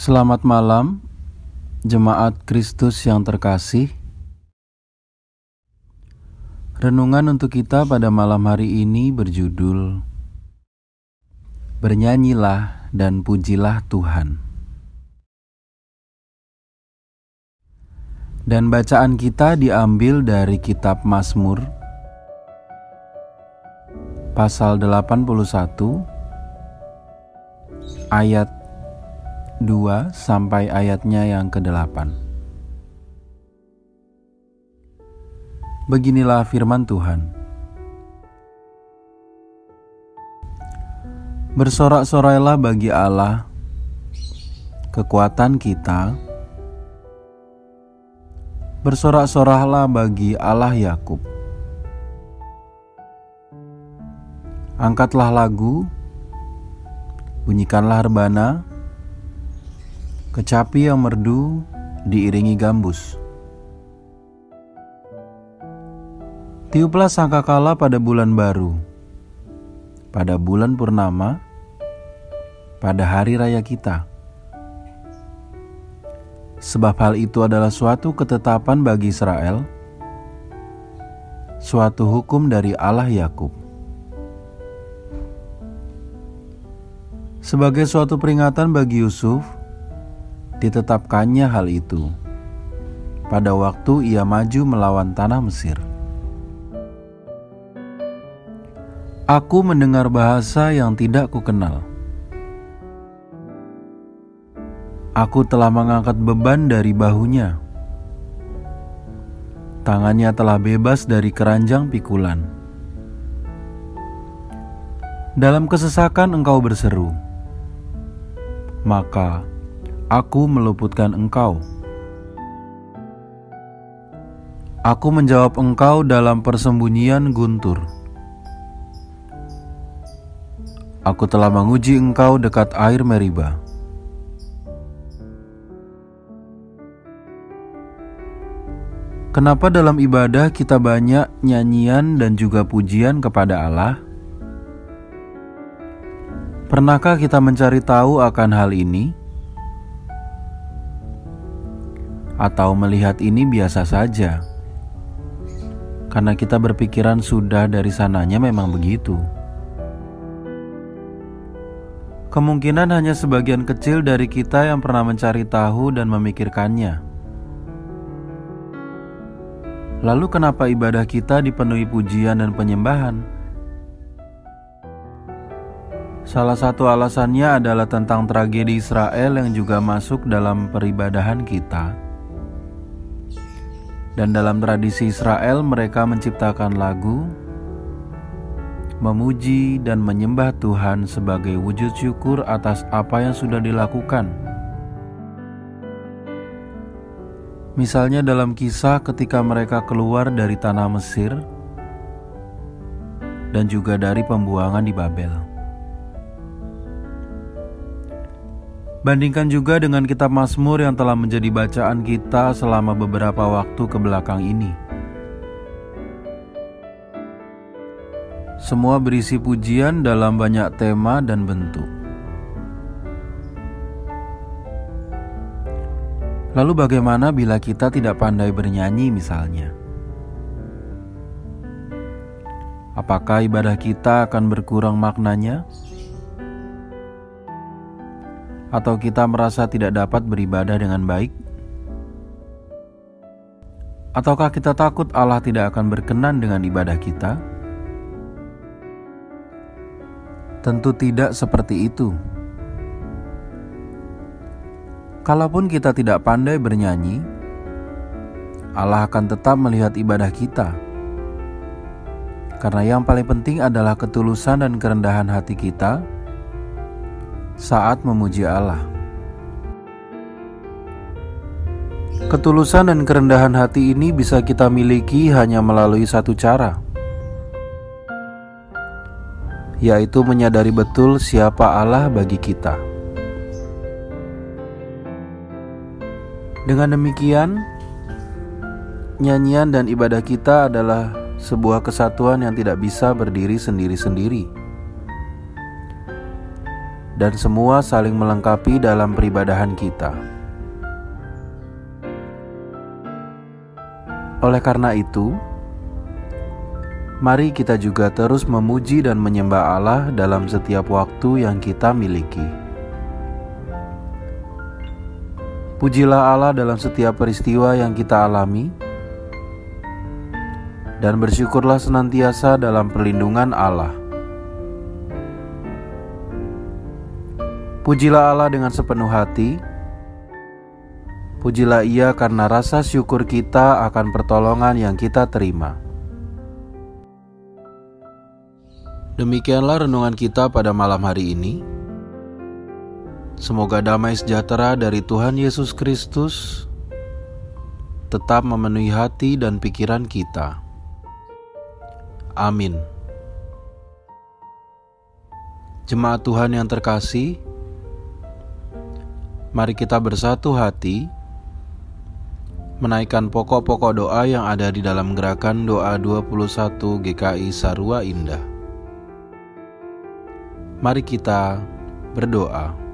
Selamat malam, jemaat Kristus yang terkasih. Renungan untuk kita pada malam hari ini berjudul Bernyanyilah dan pujilah Tuhan. Dan bacaan kita diambil dari kitab Mazmur pasal 81 ayat 2 sampai ayatnya yang ke-8. Beginilah firman Tuhan. Bersorak-sorailah bagi Allah, kekuatan kita. Bersorak-sorahlah bagi Allah Yakub. Angkatlah lagu, bunyikanlah rebana, Kecapi yang merdu diiringi gambus. Tiuplah sangkakala pada bulan baru, pada bulan purnama, pada hari raya kita. Sebab hal itu adalah suatu ketetapan bagi Israel, suatu hukum dari Allah Yakub. Sebagai suatu peringatan bagi Yusuf, ditetapkannya hal itu pada waktu ia maju melawan tanah Mesir. Aku mendengar bahasa yang tidak kukenal. Aku telah mengangkat beban dari bahunya. Tangannya telah bebas dari keranjang pikulan. Dalam kesesakan engkau berseru, maka Aku meluputkan engkau. Aku menjawab engkau dalam persembunyian guntur. Aku telah menguji engkau dekat air Meriba. Kenapa dalam ibadah kita banyak nyanyian dan juga pujian kepada Allah? Pernahkah kita mencari tahu akan hal ini? Atau melihat ini biasa saja. Karena kita berpikiran sudah dari sananya memang begitu. Kemungkinan hanya sebagian kecil dari kita yang pernah mencari tahu dan memikirkannya. Lalu, kenapa ibadah kita dipenuhi pujian dan penyembahan? Salah satu alasannya adalah tentang tragedi Israel yang juga masuk dalam peribadahan kita. Dan dalam tradisi Israel, mereka menciptakan lagu, memuji, dan menyembah Tuhan sebagai wujud syukur atas apa yang sudah dilakukan. Misalnya, dalam kisah ketika mereka keluar dari tanah Mesir dan juga dari pembuangan di Babel. Bandingkan juga dengan kitab Mazmur yang telah menjadi bacaan kita selama beberapa waktu ke belakang ini. Semua berisi pujian dalam banyak tema dan bentuk. Lalu bagaimana bila kita tidak pandai bernyanyi misalnya? Apakah ibadah kita akan berkurang maknanya? Atau kita merasa tidak dapat beribadah dengan baik? Ataukah kita takut Allah tidak akan berkenan dengan ibadah kita? Tentu tidak seperti itu. Kalaupun kita tidak pandai bernyanyi, Allah akan tetap melihat ibadah kita. Karena yang paling penting adalah ketulusan dan kerendahan hati kita saat memuji Allah. Ketulusan dan kerendahan hati ini bisa kita miliki hanya melalui satu cara, yaitu menyadari betul siapa Allah bagi kita. Dengan demikian, nyanyian dan ibadah kita adalah sebuah kesatuan yang tidak bisa berdiri sendiri-sendiri dan semua saling melengkapi dalam peribadahan kita. Oleh karena itu, mari kita juga terus memuji dan menyembah Allah dalam setiap waktu yang kita miliki. Pujilah Allah dalam setiap peristiwa yang kita alami, dan bersyukurlah senantiasa dalam perlindungan Allah. Pujilah Allah dengan sepenuh hati. Pujilah Ia karena rasa syukur kita akan pertolongan yang kita terima. Demikianlah renungan kita pada malam hari ini. Semoga damai sejahtera dari Tuhan Yesus Kristus tetap memenuhi hati dan pikiran kita. Amin. Jemaat Tuhan yang terkasih, mari kita bersatu hati menaikkan pokok-pokok doa yang ada di dalam gerakan doa 21 GKI Sarua Indah. Mari kita berdoa.